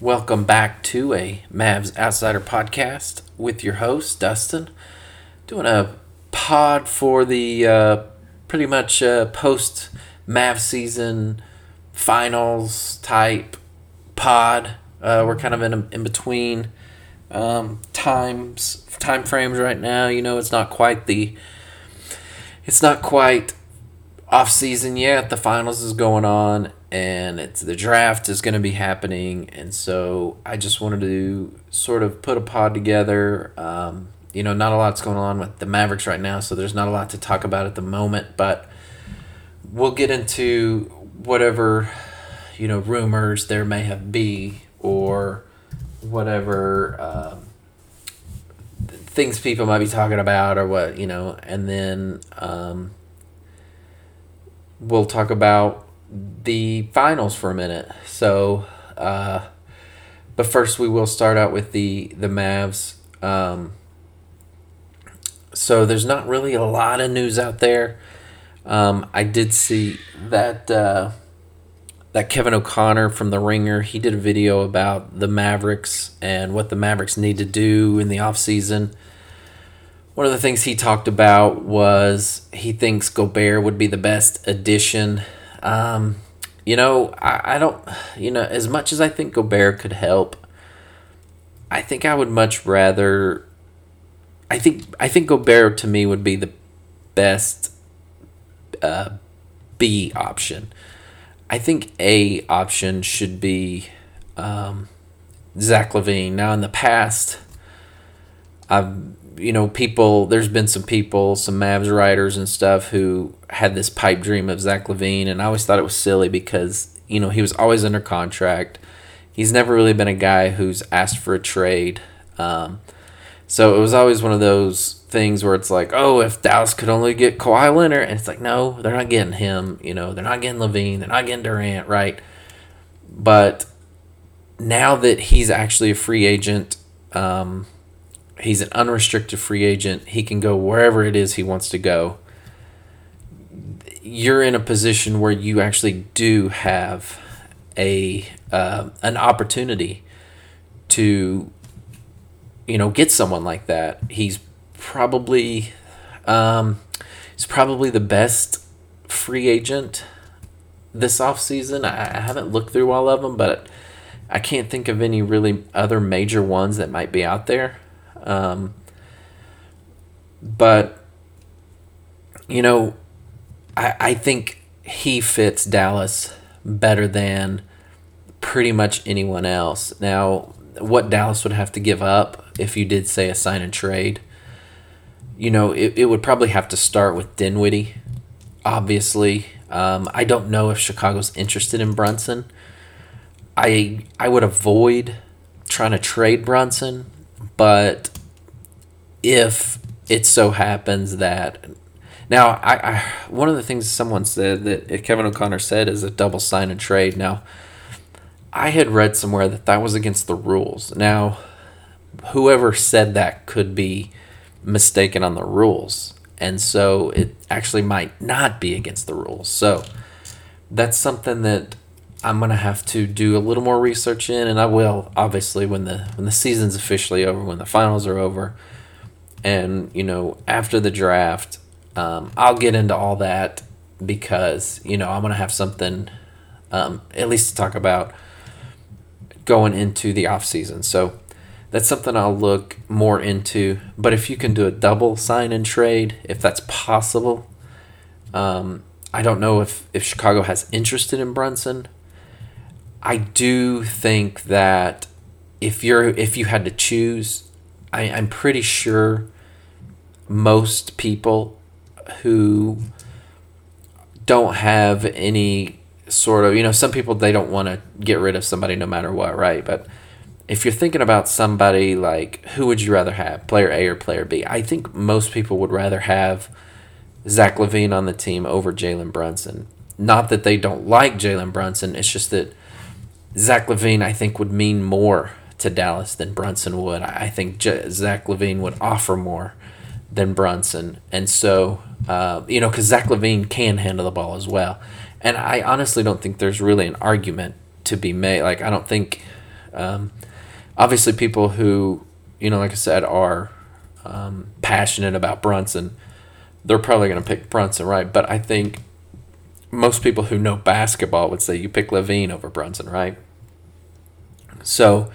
Welcome back to a Mavs Outsider podcast with your host, Dustin. Doing a pod for the uh, pretty much uh, post Mav season finals type pod. Uh, we're kind of in, in between um, times time frames right now. You know, it's not quite the it's not quite off season yet. The finals is going on, and it's the draft is going to be happening, and so I just wanted to sort of put a pod together. Um, you know, not a lot's going on with the Mavericks right now, so there's not a lot to talk about at the moment, but we'll get into whatever you know rumors there may have be or whatever um, things people might be talking about or what you know and then um, we'll talk about the finals for a minute so uh, but first we will start out with the the mavs um, so there's not really a lot of news out there um, i did see that uh, that Kevin O'Connor from The Ringer, he did a video about the Mavericks and what the Mavericks need to do in the offseason. One of the things he talked about was he thinks Gobert would be the best addition. Um, you know, I, I don't, you know, as much as I think Gobert could help, I think I would much rather. I think I think Gobert to me would be the best uh, B option. I think a option should be um, Zach LaVine. Now, in the past, I've you know people. There's been some people, some Mavs writers and stuff who had this pipe dream of Zach LaVine, and I always thought it was silly because you know he was always under contract. He's never really been a guy who's asked for a trade. Um, so it was always one of those things where it's like, oh, if Dallas could only get Kawhi Leonard, and it's like, no, they're not getting him. You know, they're not getting LaVine, they're not getting Durant, right? But now that he's actually a free agent, um, he's an unrestricted free agent. He can go wherever it is he wants to go. You're in a position where you actually do have a uh, an opportunity to you know get someone like that. He's probably um, he's probably the best free agent this offseason. I, I haven't looked through all of them, but I can't think of any really other major ones that might be out there. Um, but you know, I I think he fits Dallas better than pretty much anyone else. Now, what Dallas would have to give up if you did say a sign and trade you know, it, it would probably have to start with Dinwiddie, obviously. Um, I don't know if Chicago's interested in Brunson. I I would avoid trying to trade Brunson, but if it so happens that now I, I one of the things someone said that Kevin O'Connor said is a double sign and trade. Now I had read somewhere that that was against the rules. Now whoever said that could be mistaken on the rules. And so it actually might not be against the rules. So that's something that I'm gonna have to do a little more research in, and I will obviously when the when the season's officially over, when the finals are over, and you know after the draft, um, I'll get into all that because you know I'm gonna have something um, at least to talk about going into the off season. So that's something I'll look more into. But if you can do a double sign and trade, if that's possible, um, I don't know if, if Chicago has interested in Brunson. I do think that if you're if you had to choose, I, I'm pretty sure most people who don't have any sort of you know some people they don't want to get rid of somebody no matter what right but if you're thinking about somebody like who would you rather have, player A or player B? I think most people would rather have Zach LaVine on the team over Jalen Brunson. Not that they don't like Jalen Brunson, it's just that Zach LaVine, I think, would mean more to Dallas than Brunson would. I think J- Zach LaVine would offer more than Brunson. And so, uh, you know, because Zach LaVine can handle the ball as well. And I honestly don't think there's really an argument to be made. Like, I don't think Um, obviously, people who, you know, like I said, are um, passionate about Brunson, they're probably going to pick Brunson, right? But I think most people who know basketball would say you pick LaVine over Brunson, right? So,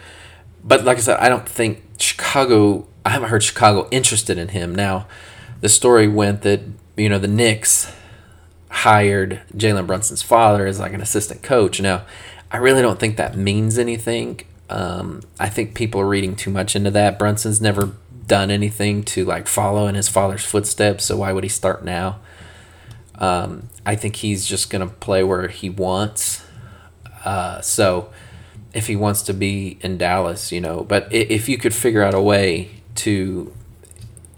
but like I said, I don't think Chicago. I haven't heard Chicago interested in him. Now, the story went that you know the Knicks hired Jalen Brunson's father as like an assistant coach. Now, I really don't think that means anything. Um, I think people are reading too much into that. Brunson's never done anything to like follow in his father's footsteps, so why would he start now? Um, I think he's just gonna play where he wants. Uh, so if he wants to be in Dallas, you know, but if you could figure out a way to,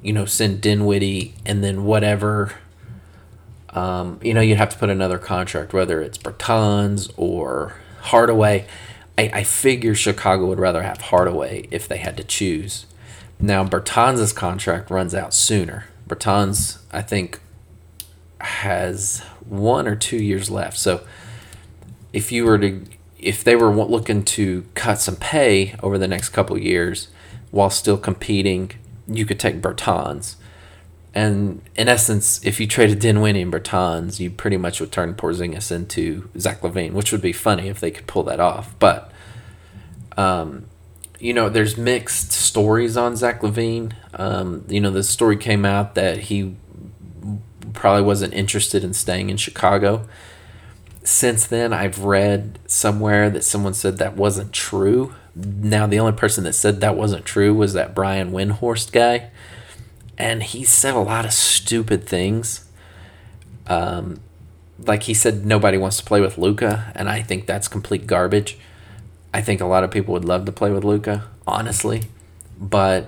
you know, send Dinwiddie and then whatever, um, you know, you'd have to put another contract, whether it's Bertans or Hardaway. I, I figure Chicago would rather have Hardaway if they had to choose. Now Bertans' contract runs out sooner. Bertans, I think, has one or two years left. So if you were to if they were looking to cut some pay over the next couple years while still competing, you could take Bertans. And in essence, if you traded Dinwiddie and Bertans, you pretty much would turn Porzingis into Zach LaVine, which would be funny if they could pull that off. But, um, you know, there's mixed stories on Zach LaVine. Um, you know, the story came out that he probably wasn't interested in staying in Chicago. Since then, I've read somewhere that someone said that wasn't true. Now, the only person that said that wasn't true was that Brian Windhorst guy. And he said a lot of stupid things. Um, like he said, nobody wants to play with Luka, and I think that's complete garbage. I think a lot of people would love to play with Luka, honestly, but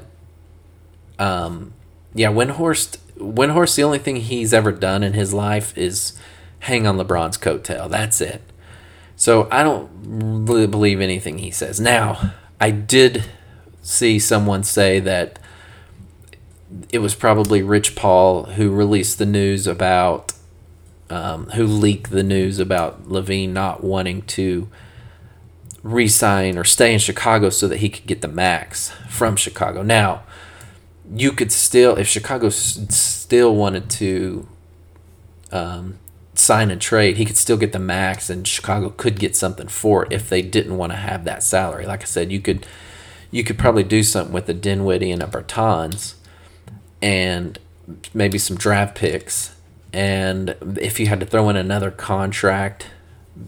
um, yeah, Windhorst Windhorst, the only thing he's ever done in his life is hang on LeBron's coattail. That's it. So I don't really believe anything he says. Now, I did see someone say that it was probably Rich Paul who released the news about, um, who leaked the news about LaVine not wanting to resign or stay in Chicago so that he could get the max from Chicago. Now, you could still, if Chicago still wanted to um, sign and trade, he could still get the max, and Chicago could get something for it if they didn't want to have that salary. Like I said, you could you could probably do something with a Dinwiddie and a Bertans, and maybe some draft picks. And if you had to throw in another contract,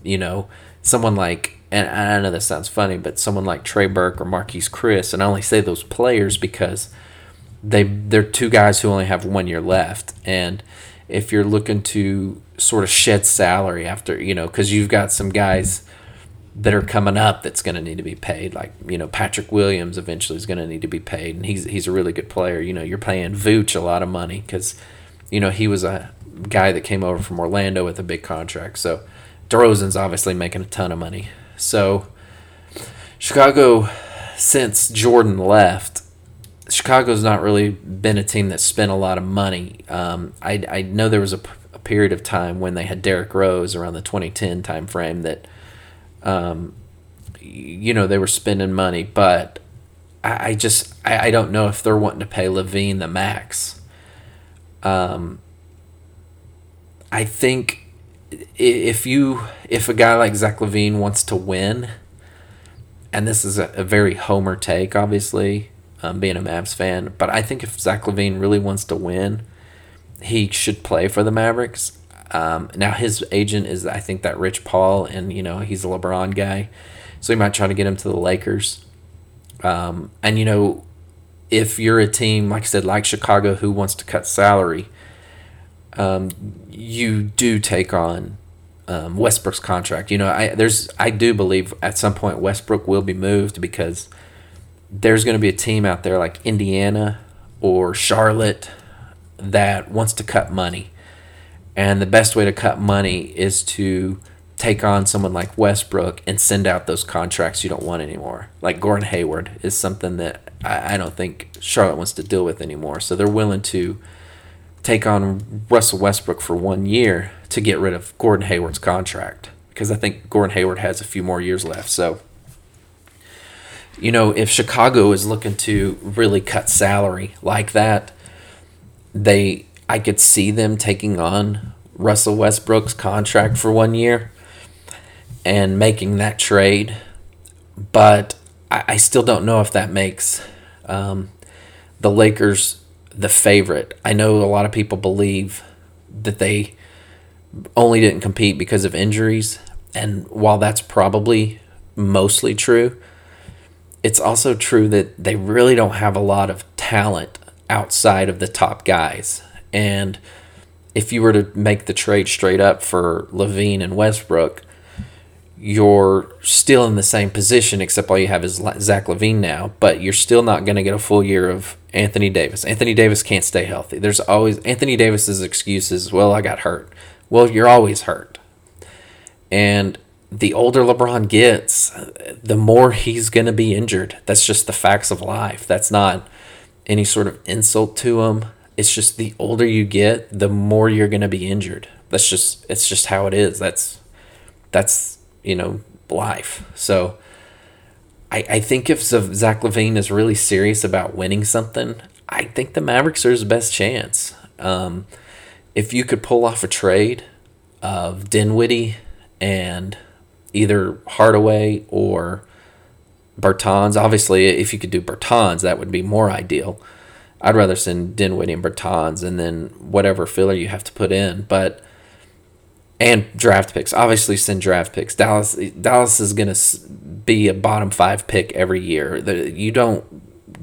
you know, someone like and I know this sounds funny, but someone like Trey Burke or Marquese Chriss, and I only say those players because they they're two guys who only have one year left, and if you're looking to sort of shed salary after you know because you've got some guys that are coming up that's going to need to be paid like you know Patrick Williams eventually is going to need to be paid. And he's he's a really good player. You know you're paying Vooch a lot of money because you know he was a guy that came over from Orlando with a big contract. So DeRozan's obviously making a ton of money. So Chicago since Jordan left Chicago's not really been a team that spent a lot of money. Um, I, I know there was a, period of time when they had Derrick Rose around the 2010 time frame that, um, you know, they were spending money, but I, I just I, I don't know if they're wanting to pay LaVine the max. Um, I think if you if a guy like Zach LaVine wants to win, and this is a, a very homer take, obviously um, being a Mavs fan. But I think if Zach LaVine really wants to win, he should play for the Mavericks. Um, now his agent is I think that Rich Paul, and you know he's a LeBron guy, so he might try to get him to the Lakers. Um, and you know, if you're a team like I said, like Chicago, who wants to cut salary, um, you do take on um, Westbrook's contract. You know, I there's I do believe at some point Westbrook will be moved because there's going to be a team out there like Indiana or Charlotte that wants to cut money. And the best way to cut money is to take on someone like Westbrook and send out those contracts you don't want anymore. Like Gordon Hayward is something that I, I don't think Charlotte wants to deal with anymore. So they're willing to take on Russell Westbrook for one year to get rid of Gordon Hayward's contract because I think Gordon Hayward has a few more years left. So you know, if Chicago is looking to really cut salary like that, they I could see them taking on Russell Westbrook's contract for one year and making that trade. But I, I still don't know if that makes um, the Lakers the favorite. I know a lot of people believe that they only didn't compete because of injuries. And while that's probably mostly true, it's also true that they really don't have a lot of talent outside of the top guys. And if you were to make the trade straight up for LaVine and Westbrook, you're still in the same position, except all you have is Zach LaVine now, but you're still not going to get a full year of Anthony Davis. Anthony Davis can't stay healthy. There's always Anthony Davis's excuses. Well, I got hurt. Well, you're always hurt. And the older LeBron gets, the more he's going to be injured. That's just the facts of life. That's not any sort of insult to him. It's just the older you get, the more you're going to be injured. That's just it's just how it is. That's that's you know, life. So I, I think if Zach LaVine is really serious about winning something, I think the Mavericks are his best chance. Um, if you could pull off a trade of Dinwiddie and either Hardaway or Bertans, obviously, if you could do Bertans, that would be more ideal. I'd rather send Dinwiddie and Bertans and then whatever filler you have to put in. But and draft picks. Obviously, send draft picks. Dallas Dallas is going to be a bottom five pick every year. You don't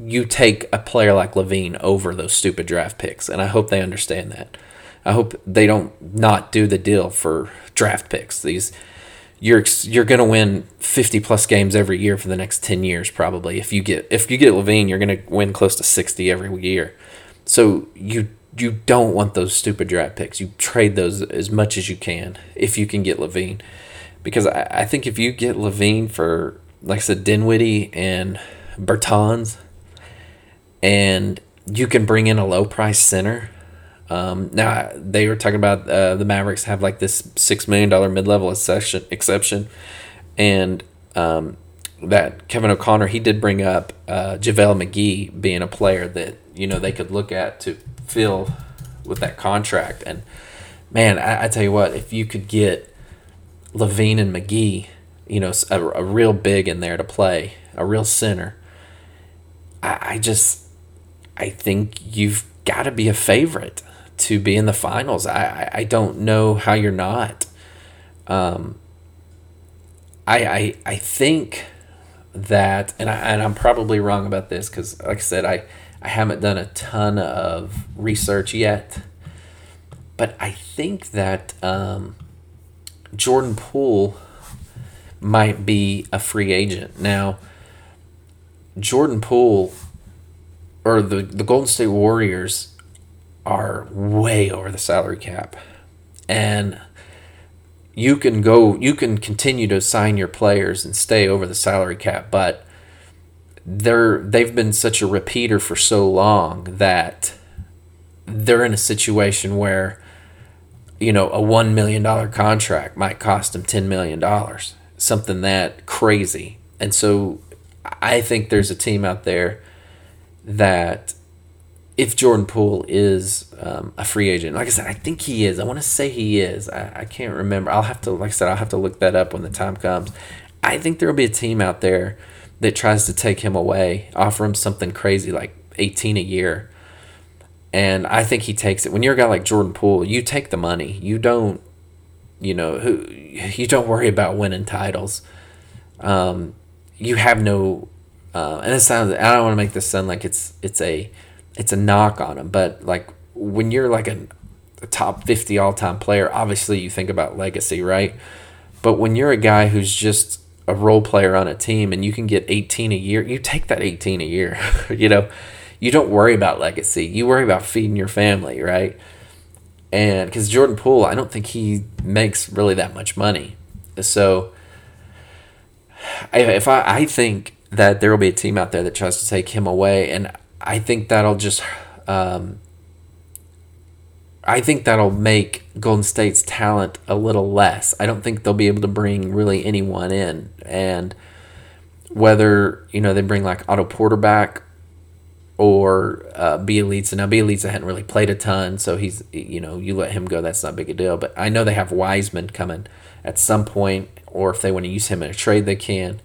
you take a player like LaVine over those stupid draft picks, and I hope they understand that. I hope they don't not do the deal for draft picks. These you're you're going to win 50 plus games every year for the next 10 years probably. If you get if you get LaVine, you're going to win close to 60 every year. So you you don't want those stupid draft picks. You trade those as much as you can if you can get LaVine. Because I, I think if you get LaVine for, like I said, Dinwiddie and Bertans, and you can bring in a low price center. Um, now, they were talking about uh, the Mavericks have like this $6 million mid level exception, exception. And um, that Kevin O'Connor, he did bring up uh, JaVale McGee being a player that, you know, they could look at to fill with that contract. And man, I, I tell you what, if you could get LaVine and McGee, you know, a, a real big in there to play, a real center, I, I just, I think you've got to be a favorite to be in the finals. I, I, don't know how you're not. Um, I, I, I think that, and, I, and I'm probably wrong about this because, like I said, I, I haven't done a ton of research yet, but I think that um, Jordan Poole might be a free agent. Now, Jordan Poole or the, the Golden State Warriors are way over the salary cap. And you can go you can continue to sign your players and stay over the salary cap, but they're they've been such a repeater for so long that they're in a situation where you know a one million dollar contract might cost them ten million dollars, something that crazy. And so I think there's a team out there that if Jordan Poole is um, a free agent, like I said, I think he is. I want to say he is. I, I can't remember. I'll have to, like I said, I'll have to look that up when the time comes. I think there will be a team out there that tries to take him away, offer him something crazy like 18 a year. And I think he takes it. When you're a guy like Jordan Poole, you take the money. You don't, you know, who you don't worry about winning titles. Um, you have no, uh, and it sounds. I don't want to make this sound like it's it's a it's a knock on him, but like when you're like a, a top 50 all time player, obviously you think about legacy, right? But when you're a guy who's just a role player on a team and you can get 18 a year, you take that 18 a year. you know, you don't worry about legacy. You worry about feeding your family, right? And because Jordan Poole, I don't think he makes really that much money. So if I, I think that there will be a team out there that tries to take him away, and I think that'll just um, I think that'll make Golden State's talent a little less. I don't think they'll be able to bring really anyone in. And whether you know they bring like Otto Porter back or uh, Bjelica. Now Bjelica hadn't really played a ton, so he's you know you let him go. That's not big a deal. But I know they have Wiseman coming at some point, or if they want to use him in a trade, they can.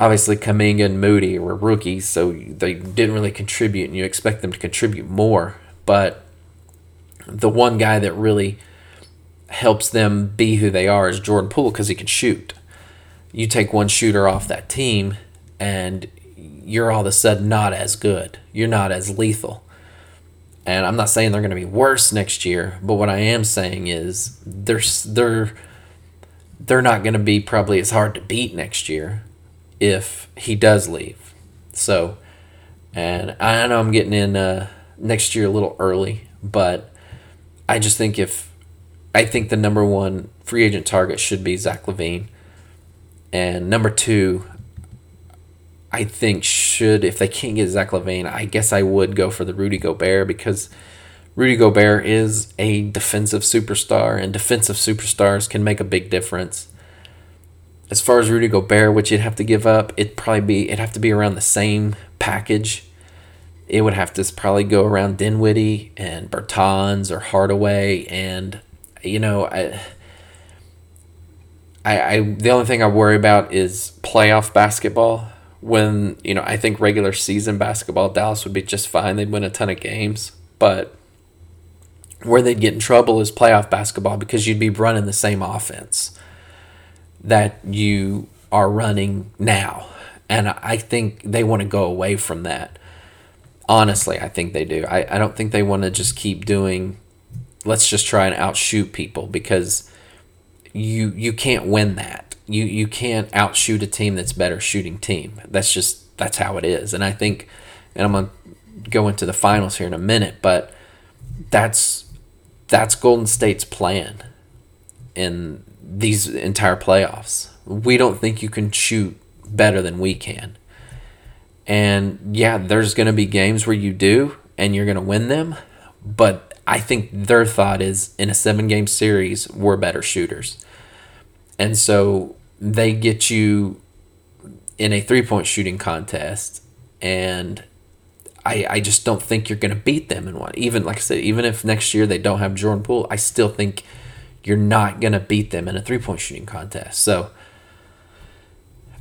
Obviously, Kuminga and Moody were rookies, so they didn't really contribute, and you expect them to contribute more. But the one guy that really helps them be who they are is Jordan Poole because he can shoot. You take one shooter off that team, and you're all of a sudden not as good. You're not as lethal. And I'm not saying they're going to be worse next year, but what I am saying is they're they're they're not going to be probably as hard to beat next year if he does leave. So, and I know I'm getting in uh, next year a little early, but I just think if I think the number one free agent target should be Zach LaVine, and number two, I think should if they can't get Zach LaVine, I guess I would go for the Rudy Gobert because Rudy Gobert is a defensive superstar, and defensive superstars can make a big difference. As far as Rudy Gobert, which you'd have to give up, it'd probably be it'd have to be around the same package. It would have to probably go around Dinwiddie and Bertans or Hardaway, and you know I. I, I the only thing I worry about is playoff basketball when you know I think regular season basketball Dallas would be just fine. They'd win a ton of games, but where they'd get in trouble is playoff basketball because you'd be running the same offense that you are running now. And I think they want to go away from that. Honestly, I think they do. I, I don't think they want to just keep doing let's just try and outshoot people because you you can't win that you you can't outshoot a team that's better shooting team. That's just that's how it is. And I think, and I'm gonna go into the finals here in a minute, but that's that's Golden State's plan in these entire playoffs. We don't think you can shoot better than we can. And yeah, there's going to be games where you do and you're going to win them, but I think their thought is in a 7 game series, we're better shooters. And so they get you in a three point shooting contest and I, I just don't think you're going to beat them in one. Even like I said, even if next year they don't have Jordan Poole, I still think you're not going to beat them in a three point shooting contest. So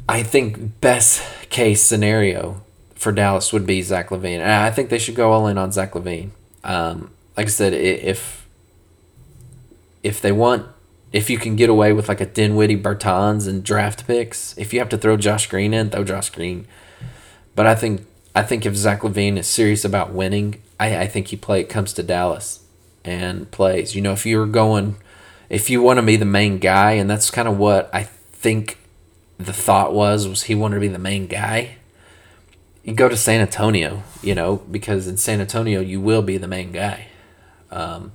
I think best case scenario for Dallas would be Zach LaVine. And I think they should go all in on Zach LaVine. Um, like I said, if if they want if you can get away with like a Dinwiddie, Bertans, and draft picks, if you have to throw Josh Green in, throw Josh Green. But I think I think if Zach LaVine is serious about winning, I, I think he play comes to Dallas and plays. You know, if you're going, if you want to be the main guy, and that's kind of what I think the thought was was he wanted to be the main guy. You go to San Antonio, you know, because in San Antonio you will be the main guy. Um,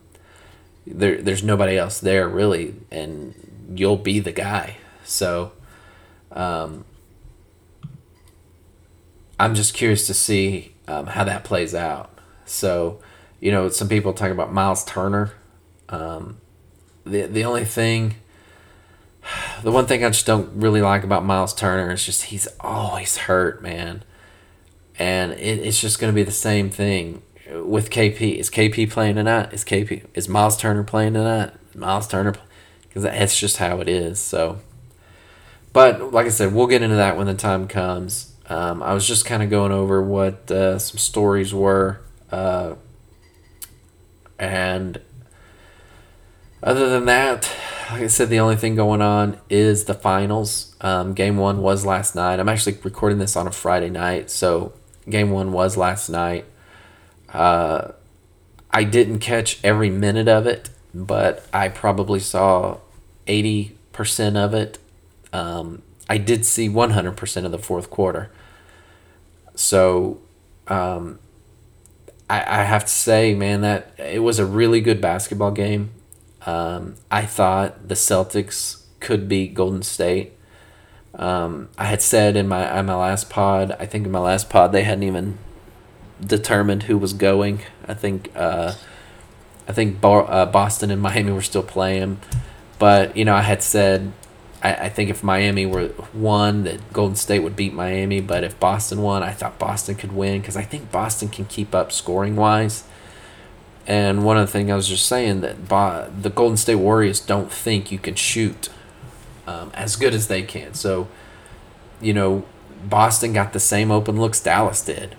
there there's nobody else there really and you'll be the guy so um, i'm just curious to see um, how that plays out so you know some people talk about miles turner um, the, the only thing the one thing i just don't really like about miles turner is just he's always hurt man and it, it's just going to be the same thing with KP. Is KP playing tonight? Is KP is Miles Turner playing tonight? Miles Turner, because that's just how it is. So, but like I said, we'll get into that when the time comes. Um, I was just kind of going over what uh, some stories were, uh, and other than that, like I said, the only thing going on is the finals. Um, game one was last night. I'm actually recording this on a Friday night, so game one was last night. Uh, I didn't catch every minute of it, but I probably saw 80% of it. Um, I did see 100% of the fourth quarter. So um, I, I have to say, man, that it was a really good basketball game. Um, I thought the Celtics could beat Golden State. Um, I had said in my in my last pod, I think in my last pod they hadn't even determined who was going. I think uh, I think Bar- uh, Boston and Miami were still playing, but you know I had said I, I think if Miami were won, that Golden State would beat Miami. But if Boston won, I thought Boston could win because I think Boston can keep up scoring wise. And one of the things I was just saying that Bo- the Golden State Warriors don't think you can shoot um, as good as they can. So, you know, Boston got the same open looks Dallas did,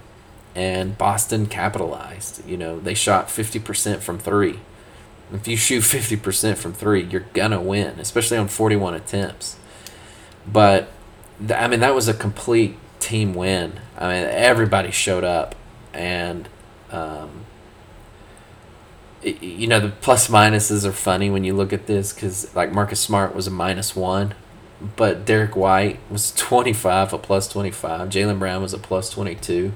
and Boston capitalized. You know, they shot fifty percent from three. If you shoot fifty percent from three, you're gonna win, especially on forty-one attempts. But, th- I mean, that was a complete team win. I mean, everybody showed up, and. Um, you know the plus minuses are funny when you look at this because like Marcus Smart was a minus one, but Derrick White was twenty five a plus twenty five. Jaylen Brown was a plus twenty two.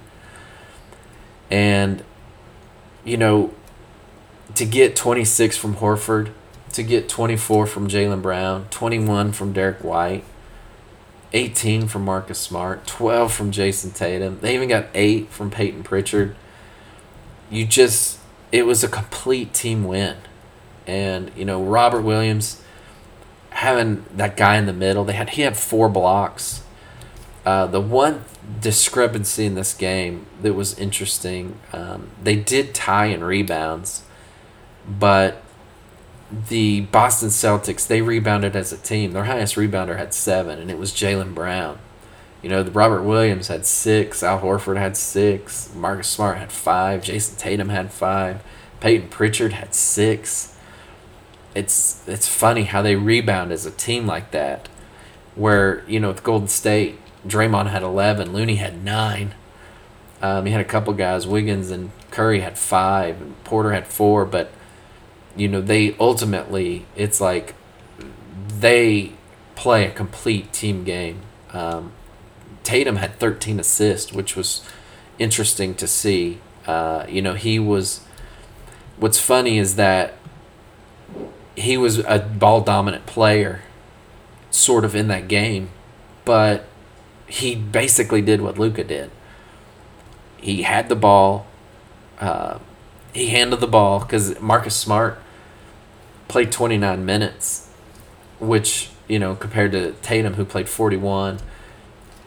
And, you know, to get twenty six from Horford, to get twenty four from Jaylen Brown, twenty one from Derrick White, eighteen from Marcus Smart, twelve from Jayson Tatum. They even got eight from Payton Pritchard. You just it was a complete team win. And, you know, Robert Williams having that guy in the middle, they had he had four blocks. Uh, the one discrepancy in this game that was interesting, um, they did tie in rebounds, but the Boston Celtics they rebounded as a team. Their highest rebounder had seven, and it was Jaylen Brown. You know, Robert Williams had six, Al Horford had six, Marcus Smart had five, Jayson Tatum had five, Payton Pritchard had six. It's it's funny how they rebound as a team like that, where you know with Golden State, Draymond had eleven, Looney had nine. Um, he had a couple guys, Wiggins and Curry had five, and Porter had four, but you know they ultimately it's like they play a complete team game. Um, Tatum had 13 assists, which was interesting to see. Uh, you know, he was. What's funny is that he was a ball dominant player, sort of in that game, but he basically did what Luka did. He had the ball. Uh, he handled the ball because Marcus Smart played 29 minutes, which you know compared to Tatum who played 41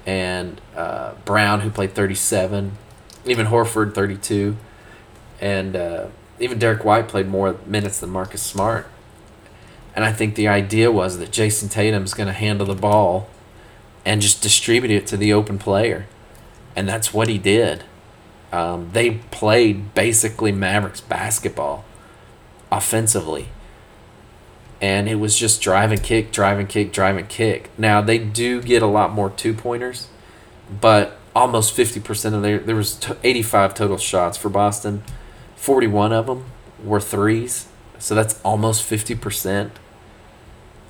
and uh, Brown, who played 37, even Horford, 32, and uh, even Derrick White played more minutes than Marcus Smart. And I think the idea was that Jayson Tatum's going to handle the ball and just distribute it to the open player. And that's what he did. Um, they played basically Mavericks basketball offensively and it was just drive and kick, drive and kick, drive and kick. Now they do get a lot more two pointers, but almost fifty percent of their there was eighty five total shots for Boston, forty one of them were threes, so that's almost fifty percent.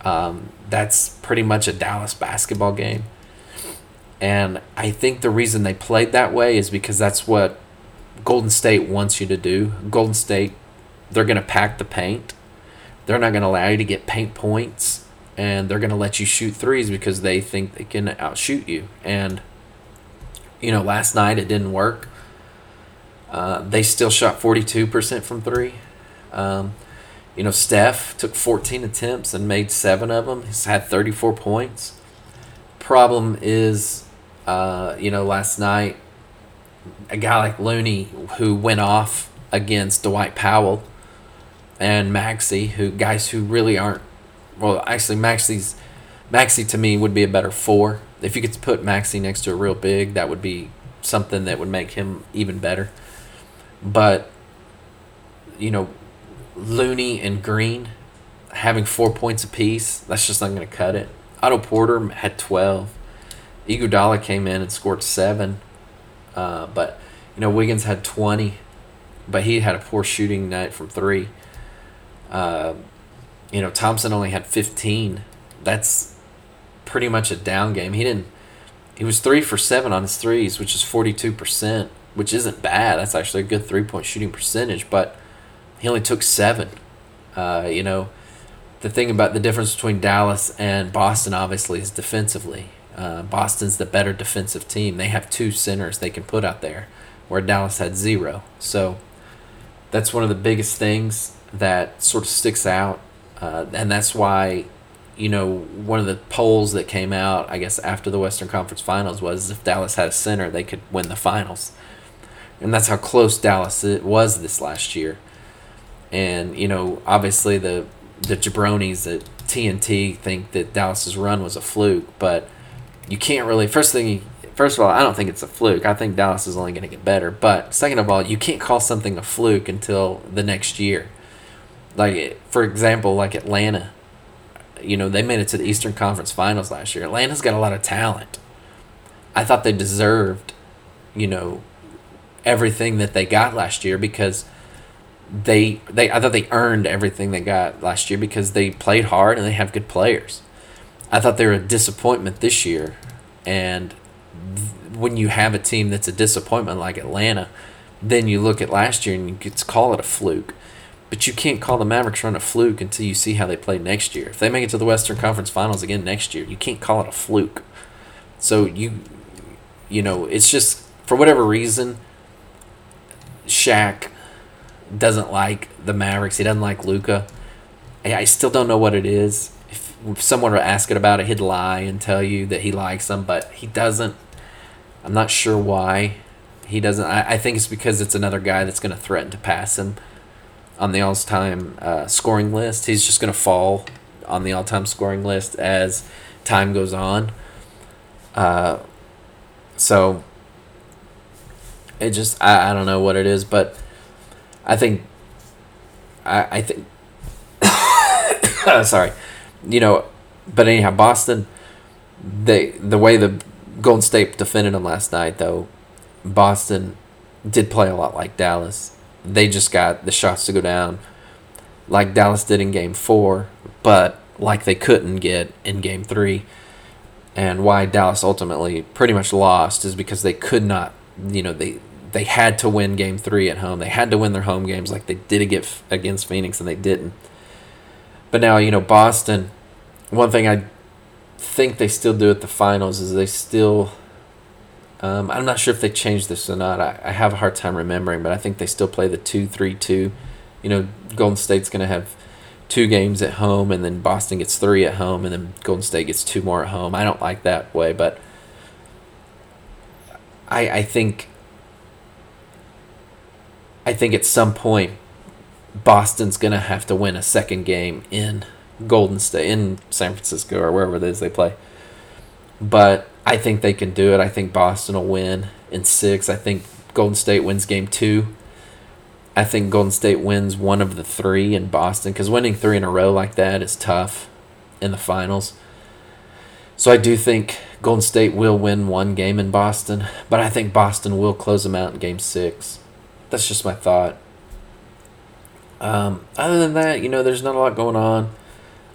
Um, that's pretty much a Dallas basketball game, and I think the reason they played that way is because that's what Golden State wants you to do. Golden State, they're gonna pack the paint they're not going to allow you to get paint points and they're going to let you shoot threes because they think they can outshoot you. And, you know, last night it didn't work. Uh, they still shot 42% from three. Um, you know, Steph took 14 attempts and made seven of them. He's had 34 points. Problem is, uh, you know, last night, a guy like Looney who went off against Dwight Powell and Maxi, who guys who really aren't. Well, actually, Maxi's Maxi to me would be a better four. If you could put Maxi next to a real big, that would be something that would make him even better. But you know, Looney and Green having four points apiece, that's just not going to cut it. Otto Porter had twelve. Iguodala came in and scored seven, uh, but you know Wiggins had twenty, but he had a poor shooting night from three. Uh, you know, Thompson only had 15. That's pretty much a down game. He didn't. He was three for seven on his threes, which is 42%, which isn't bad. That's actually a good three point shooting percentage, but he only took seven. Uh, you know, the thing about the difference between Dallas and Boston, obviously, is defensively. Uh, Boston's the better defensive team. They have two centers they can put out there, where Dallas had zero. So that's one of the biggest things that sort of sticks out, uh, and that's why, you know, one of the polls that came out, I guess, after the Western Conference Finals was if Dallas had a center, they could win the finals. And that's how close Dallas it was this last year. And, you know, obviously the the jabronis at TNT think that Dallas's run was a fluke, but you can't really first thing first of all, I don't think it's a fluke. I think Dallas is only going to get better. But second of all, you can't call something a fluke until the next year. Like for example, like Atlanta you know, they made it to the Eastern Conference Finals last year. Atlanta's got a lot of talent. I thought they deserved, you know, everything that they got last year because they they I thought they earned everything they got last year because they played hard and they have good players. I thought they were a disappointment this year, and when you have a team that's a disappointment like Atlanta, then you look at last year and you could call it a fluke. But you can't call the Mavericks run a fluke until you see how they play next year. If they make it to the Western Conference Finals again next year, you can't call it a fluke. So you, you know, it's just for whatever reason, Shaq doesn't like the Mavericks. He doesn't like Luka. I still don't know what it is. If, if someone were asking about it, he'd lie and tell you that he likes them, but he doesn't. I'm not sure why he doesn't. I, I think it's because it's another guy that's going to threaten to pass him on the all-time uh, scoring list. He's just going to fall on the all-time scoring list as time goes on. Uh, so it just I, I don't know what it is, but I think I I think sorry, you know, but anyhow, Boston they the way the Golden State defended them last night though, Boston did play a lot like Dallas they just got the shots to go down like Dallas did in game four, but like they couldn't get in game three. And why Dallas ultimately pretty much lost is because they could not, you know, they they had to win game three at home. They had to win their home games like they did against Phoenix, and they didn't. But now, you know, Boston, one thing I think they still do at the finals is they still um, I'm not sure if they changed this or not. I, I have a hard time remembering, but I think they still play the 2 3 2. You know, Golden State's going to have two games at home, and then Boston gets three at home, and then Golden State gets two more at home. I don't like that way, but I, I think. I think at some point, Boston's going to have to win a second game in Golden State, in San Francisco, or wherever it is they play. But I think they can do it. I think Boston will win in six. I think Golden State wins game two. I think Golden State wins one of the three in Boston because winning three in a row like that is tough in the finals. So I do think Golden State will win one game in Boston, but I think Boston will close them out in game six. That's just my thought. Um, other than that, you know, there's not a lot going on.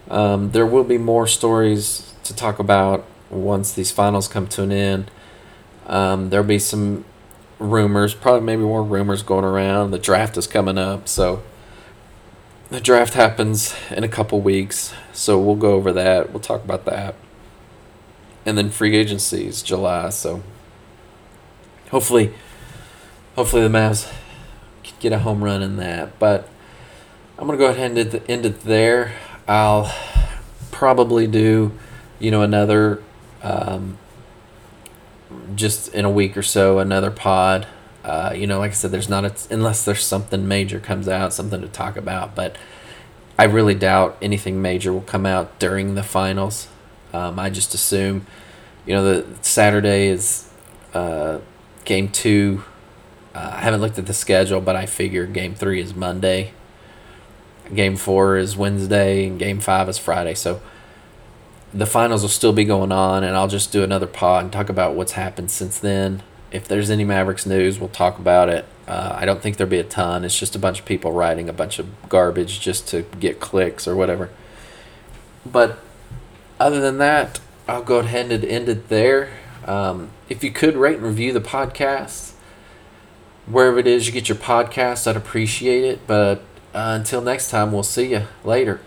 Um, there will be more stories to talk about once these finals come to an end. Um, there'll be some rumors, probably maybe more rumors going around. The draft is coming up, so the draft happens in a couple weeks, so we'll go over that. We'll talk about that. And then free agency is July, so hopefully hopefully the Mavs get a home run in that. But I'm gonna go ahead and end it there. I'll probably do, you know, another um, just in a week or so another pod. Uh, you know, like I said, there's not a, unless there's something major comes out, something to talk about. But I really doubt anything major will come out during the finals. Um, I just assume, you know, the Saturday is uh, game two. Uh, I haven't looked at the schedule, but I figure game three is Monday. Game four is Wednesday, and game five is Friday. So the finals will still be going on, and I'll just do another pod and talk about what's happened since then. If there's any Mavericks news, we'll talk about it. Uh, I don't think there'll be a ton. It's just a bunch of people writing a bunch of garbage just to get clicks or whatever. But other than that, I'll go ahead and end it there. Um, if you could rate and review the podcast, wherever it is you get your podcast, I'd appreciate it. But uh, until next time, we'll see you later.